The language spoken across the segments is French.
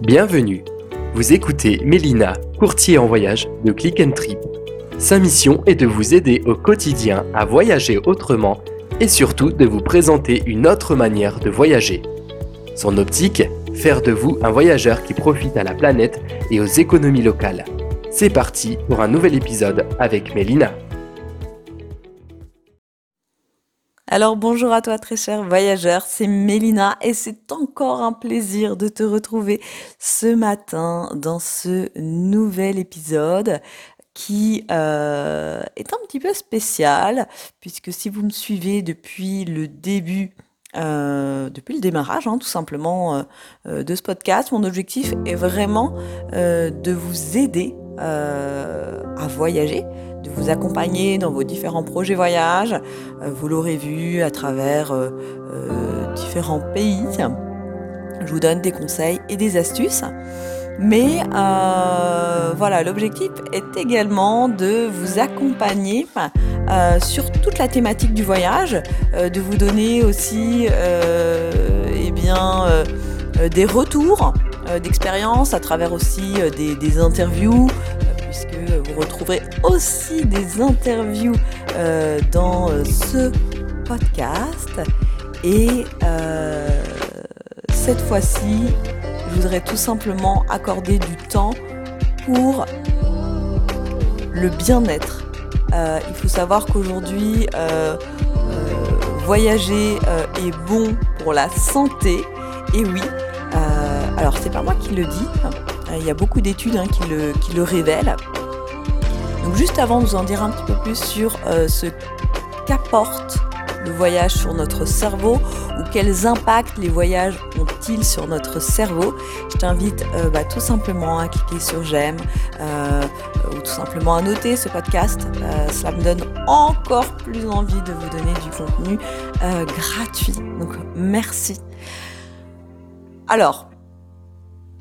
Bienvenue. Vous écoutez Mélina, courtier en voyage de Click and Trip. Sa mission est de vous aider au quotidien à voyager autrement et surtout de vous présenter une autre manière de voyager. Son optique Faire de vous un voyageur qui profite à la planète et aux économies locales. C'est parti pour un nouvel épisode avec Mélina. Alors bonjour à toi très cher voyageur, c'est Mélina et c'est encore un plaisir de te retrouver ce matin dans ce nouvel épisode qui euh, est un petit peu spécial puisque si vous me suivez depuis le début euh, depuis le démarrage, hein, tout simplement, euh, de ce podcast. Mon objectif est vraiment de vous aider à voyager, vous accompagner dans vos différents projets voyages. Euh, vous l'aurez vu à travers euh, euh, différents pays. Je vous donne des conseils et des astuces. Mais voilà, l'objectif est également de vous accompagner sur toute la thématique du voyage, de vous donner aussi eh bien, des retours d'expérience à travers aussi des interviews, vous retrouverez aussi des interviews euh, dans euh, ce podcast. Et euh, cette fois-ci, je voudrais tout simplement accorder du temps pour le bien-être. il faut savoir qu'aujourd'hui, voyager est bon pour la santé. Et oui, alors c'est pas moi qui le dis, il y a beaucoup d'études hein, qui, le, révèlent. Donc juste avant de vous en dire un petit peu plus sur euh, ce qu'apporte le voyage sur notre cerveau ou quels impacts les voyages ont-ils sur notre cerveau, je t'invite euh, bah, tout simplement à cliquer sur j'aime euh, ou tout simplement à noter ce podcast. cela me donne encore plus envie de vous donner du contenu gratuit. Donc merci. Alors,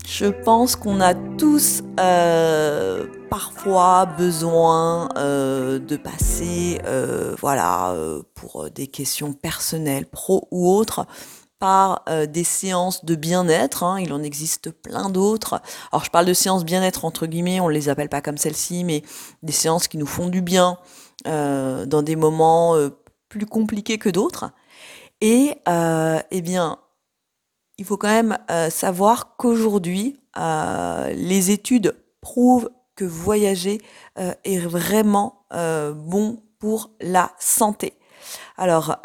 je pense qu'on a tous euh, parfois besoin euh, de passer, euh, voilà, pour des questions personnelles, pro ou autres, par des séances de bien-être. Hein. il en existe plein d'autres. Alors je parle de séances bien-être entre guillemets, on ne les appelle pas comme celle-ci, mais des séances qui nous font du bien dans des moments plus compliqués que d'autres. Et eh bien, il faut quand même euh, savoir qu'aujourd'hui, euh, les études prouvent que voyager euh, est vraiment bon pour la santé. Alors,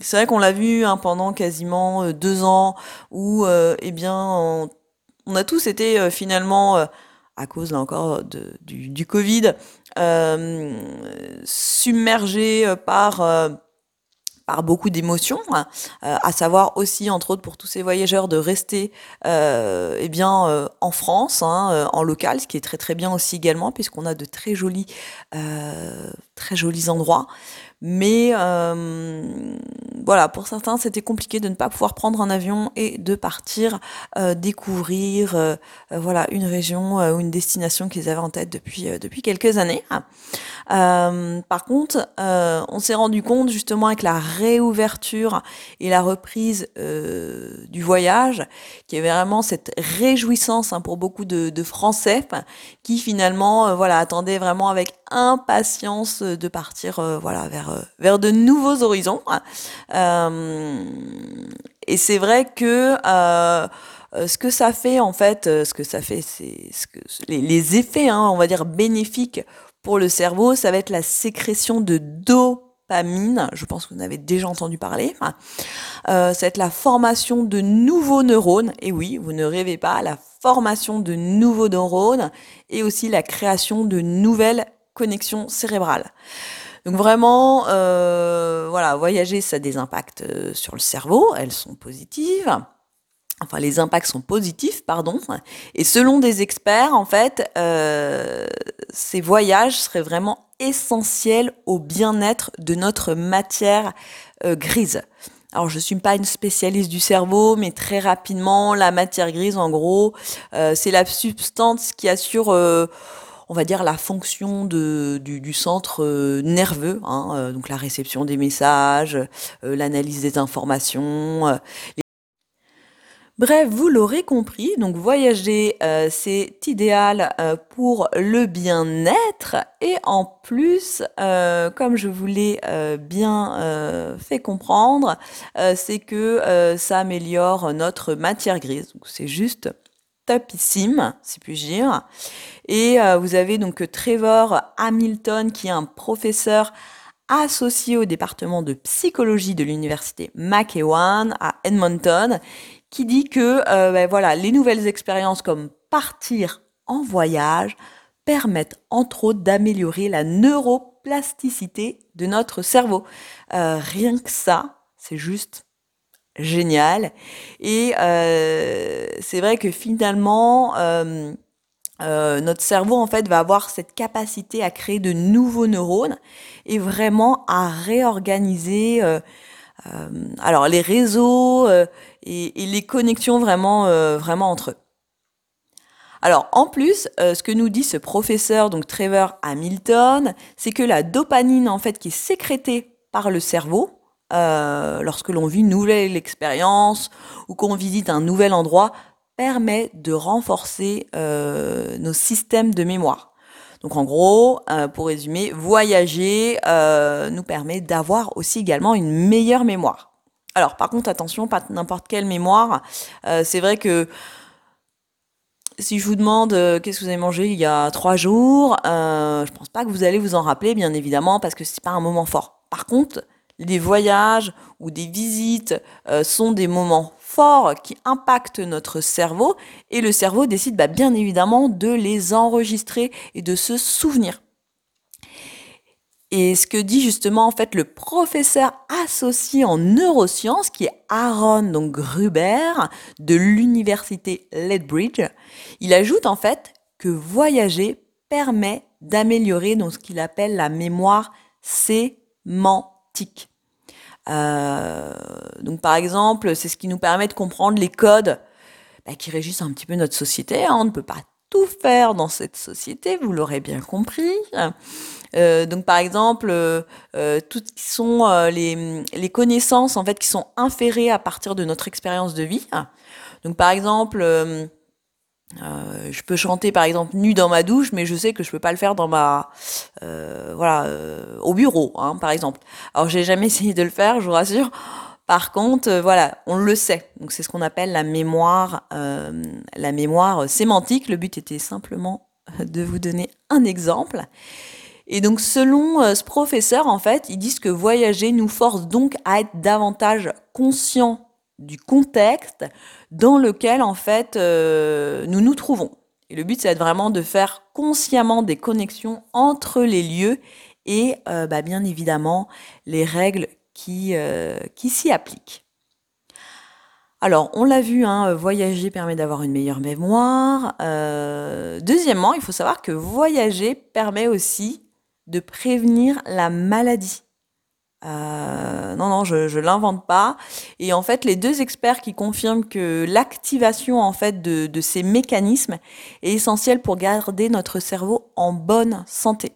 c'est vrai qu'on l'a vu hein, pendant quasiment deux ans où, eh bien, on, a tous été finalement, à cause là encore du, du, Covid, submergés par par beaucoup d'émotions, euh, à savoir aussi, entre autres, pour tous ces voyageurs, de rester euh, eh bien, euh, en France, hein, en local, ce qui est très très bien aussi également, puisqu'on a de très jolis, très jolis endroits. Mais voilà, pour certains, c'était compliqué de ne pas pouvoir prendre un avion et de partir découvrir voilà une région ou une destination qu'ils avaient en tête depuis depuis quelques années. par contre, on s'est rendu compte justement avec la réouverture et la reprise du voyage, y avait vraiment cette réjouissance hein, pour beaucoup de, de Français qui finalement voilà attendaient vraiment avec impatience de partir euh, voilà vers euh, vers de nouveaux horizons. Euh, et c'est vrai que ce que ça fait en fait, ce que ça fait, c'est les, effets, hein, on va dire bénéfiques pour le cerveau, ça va être la sécrétion de dopamine. Je pense que vous en avez déjà entendu parler. Euh, ça va être la formation de nouveaux neurones. Et oui, vous ne rêvez pas, la formation de nouveaux neurones et aussi la création de nouvelles connexion cérébrale. Donc vraiment, euh, voilà, voyager, ça a des impacts euh, sur le cerveau, elles sont positives. Enfin, les impacts sont positifs, pardon. Et selon des experts, en fait, euh, ces voyages seraient vraiment essentiels au bien-être de notre matière grise. Alors, je suis pas une spécialiste du cerveau, mais très rapidement, la matière grise, en gros, c'est la substance qui assure on va dire la fonction de, du, centre euh, nerveux, hein, euh, donc la réception des messages, euh, l'analyse des informations. Bref, vous l'aurez compris, donc voyager, euh, c'est idéal pour le bien-être et en plus, comme je vous l'ai bien fait comprendre, c'est que ça améliore notre matière grise. C'est juste topissime, si puis-je dire. Et vous avez donc Trevor Hamilton qui est un professeur associé au département de psychologie de l'université McEwan à Edmonton qui dit que euh, ben voilà, les nouvelles expériences comme partir en voyage permettent entre autres d'améliorer la neuroplasticité de notre cerveau. Euh, rien que ça, c'est juste génial. Et euh, c'est vrai que finalement, notre cerveau en fait va avoir cette capacité à créer de nouveaux neurones et vraiment à réorganiser euh, alors les réseaux euh, et, les connexions vraiment, euh, vraiment entre eux. Alors en plus, ce que nous dit ce professeur, donc Trevor Hamilton, c'est que la dopamine en fait qui est sécrétée par le cerveau lorsque l'on vit une nouvelle expérience ou qu'on visite un nouvel endroit permet de renforcer nos systèmes de mémoire. Donc en gros, euh, pour résumer, voyager euh, nous permet d'avoir aussi également une meilleure mémoire. Alors par contre, attention, pas n'importe quelle mémoire. Euh, c'est vrai que si je vous demande qu'est-ce que vous avez mangé il y a trois jours, je pense pas que vous allez vous en rappeler, bien évidemment, parce que c'est pas un moment fort. Par contre, les voyages ou des visites sont des moments qui impactent notre cerveau et le cerveau décide bah, bien évidemment de les enregistrer et de se souvenir. Et ce que dit justement en fait le professeur associé en neurosciences qui est Aaron donc Gruber de l'université Lethbridge, il ajoute en fait que voyager permet d'améliorer ce qu'il appelle la mémoire sémantique. Euh, donc par exemple, c'est ce qui nous permet de comprendre les codes bah, qui régissent un petit peu notre société. Hein. On ne peut pas tout faire dans cette société, vous l'aurez bien compris. Euh, donc par exemple, euh, toutes sont euh, les, les, connaissances en fait qui sont inférées à partir de notre expérience de vie. Donc par exemple, euh, je peux chanter par exemple nu dans ma douche, mais je sais que je peux pas le faire dans ma euh, voilà euh, au bureau, hein, par exemple. Alors j'ai jamais essayé de le faire, je vous rassure. Par contre, euh, voilà, on le sait. Donc c'est ce qu'on appelle la mémoire, euh, la mémoire sémantique. Le but était simplement de vous donner un exemple. Et donc selon ce professeur, en fait, ils disent que voyager nous force donc à être davantage conscient du contexte dans lequel en fait euh, nous nous trouvons. Et le but c'est vraiment de faire consciemment des connexions entre les lieux et euh, bah, bien évidemment les règles qui, euh, qui s'y appliquent. Alors, on l'a vu, hein, voyager permet d'avoir une meilleure mémoire. deuxièmement, il faut savoir que voyager permet aussi de prévenir la maladie. Euh, non, non, je, je l'invente pas. Et en fait, les deux experts qui confirment que l'activation en fait de, de, ces mécanismes est essentielle pour garder notre cerveau en bonne santé.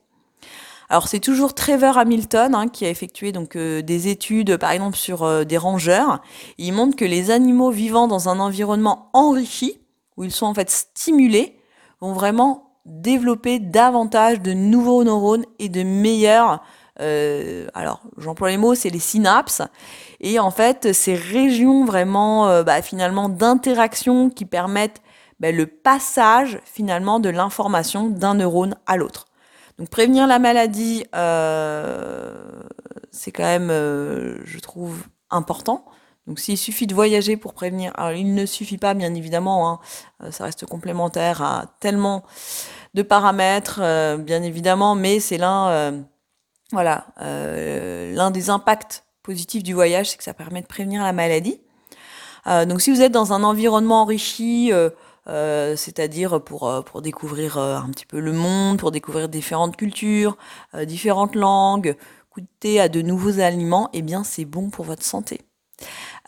Alors c'est toujours Trevor Hamilton hein, qui a effectué donc euh, des études, par exemple sur euh, des rongeurs. Il montre que les animaux vivant dans un environnement enrichi, où ils sont en fait stimulés, vont vraiment développer davantage de nouveaux neurones et de meilleurs euh, alors j'emploie les mots, c'est les synapses. Et en fait, ces régions vraiment euh, bah, finalement d'interaction qui permettent bah, le passage finalement de l'information d'un neurone à l'autre. Donc prévenir la maladie, euh, c'est quand même, je trouve, important. Donc s'il suffit de voyager pour prévenir, alors il ne suffit pas bien évidemment, hein, ça reste complémentaire à tellement de paramètres, bien évidemment, mais c'est l'un voilà, euh, l'un des impacts positifs du voyage, c'est que ça permet de prévenir la maladie. Euh, donc si vous êtes dans un environnement enrichi, euh, c'est-à-dire pour, découvrir un petit peu le monde, pour découvrir différentes cultures, différentes langues, goûter à de nouveaux aliments, eh bien c'est bon pour votre santé.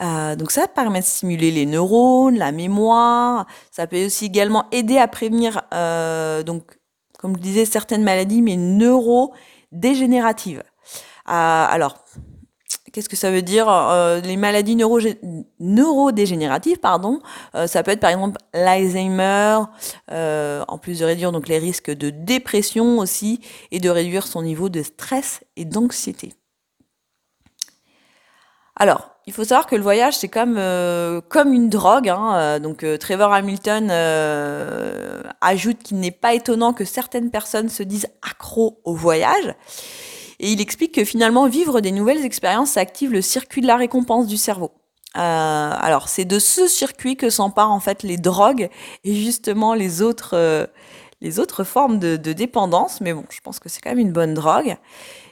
donc ça permet de stimuler les neurones, la mémoire. Ça peut aussi également aider à prévenir, donc comme je disais, certaines maladies, mais neuro dégénérative. Euh, alors, Qu'est-ce que ça veut dire euh, Les maladies neurodégénératives, pardon, euh, ça peut être par exemple l'Alzheimer, en plus de réduire donc les risques de dépression aussi et de réduire son niveau de stress et d'anxiété. Alors, il faut savoir que le voyage, c'est comme, comme une drogue. Hein, donc, Trevor Hamilton ajoute qu'il n'est pas étonnant que certaines personnes se disent accro au voyage. Et il explique que finalement, vivre des nouvelles expériences, ça active le circuit de la récompense du cerveau. Euh, alors, c'est de ce circuit que s'emparent en fait les drogues et justement les autres, euh, les autres formes de, de, dépendance. Mais bon, je pense que c'est quand même une bonne drogue.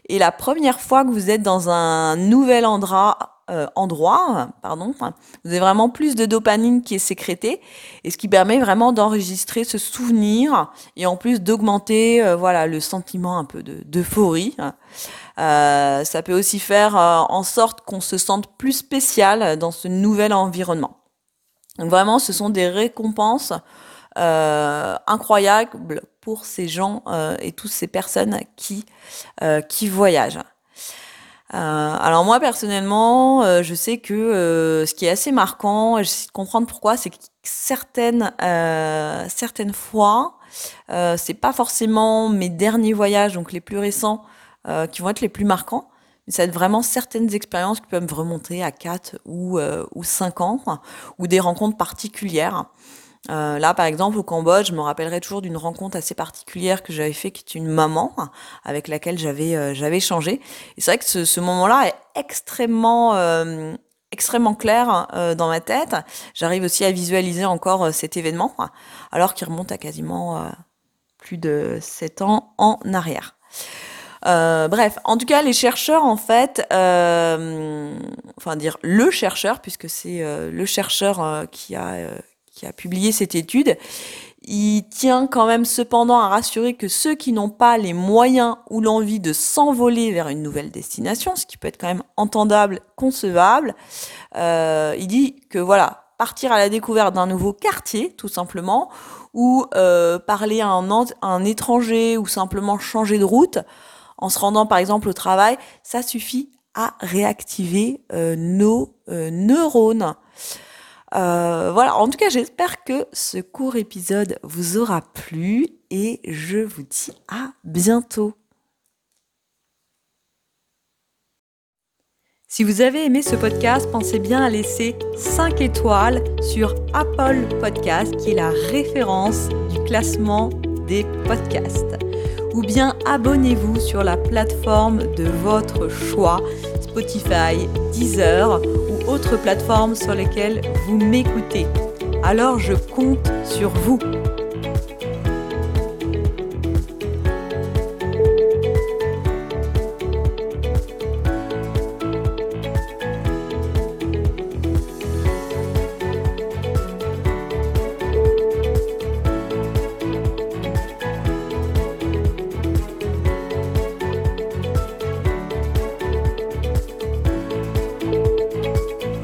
Et la première fois que vous êtes dans un nouvel endroit, euh, endroit, pardon, vous avez vraiment plus de dopamine qui est sécrétée, et ce qui permet vraiment d'enregistrer ce souvenir et en plus d'augmenter, euh, voilà, le sentiment un peu d'euphorie. Euh, ça peut aussi faire en sorte qu'on se sente plus spécial dans ce nouvel environnement. Donc vraiment, ce sont des récompenses incroyables pour ces gens et toutes ces personnes qui qui voyagent. Euh, alors moi personnellement, euh, je sais que euh, ce qui est assez marquant, et j'essaie de comprendre pourquoi, c'est que certaines certaines fois, c'est pas forcément mes derniers voyages, donc les plus récents, qui vont être les plus marquants. Ça va être vraiment certaines expériences qui peuvent me remonter à 4 ou, ou 5 ans, ou des rencontres particulières. Euh, là, par exemple, au Cambodge, je me rappellerai toujours d'une rencontre assez particulière que j'avais fait, qui est une maman avec laquelle j'avais euh, j'avais échangé. Et c'est vrai que ce, moment-là est extrêmement euh, extrêmement clair dans ma tête. J'arrive aussi à visualiser encore cet événement, alors qu'il remonte à quasiment plus de 7 ans en arrière. Bref, en tout cas, les chercheurs, en fait, enfin dire le chercheur, puisque c'est le chercheur qui a qui a publié cette étude, il tient quand même cependant à rassurer que ceux qui n'ont pas les moyens ou l'envie de s'envoler vers une nouvelle destination, ce qui peut être quand même entendable, concevable, euh, il dit que voilà, partir à la découverte d'un nouveau quartier, tout simplement, ou euh, parler à un, étranger, ou simplement changer de route, en se rendant par exemple au travail, ça suffit à réactiver euh, nos neurones. Euh, voilà, en tout cas, j'espère que ce court épisode vous aura plu et je vous dis à bientôt. Si vous avez aimé ce podcast, pensez bien à laisser 5 étoiles sur Apple Podcast, qui est la référence du classement des podcasts. Ou bien abonnez-vous sur la plateforme de votre choix, Spotify, Deezer autres plateformes sur lesquelles vous m'écoutez. Alors je compte sur vous.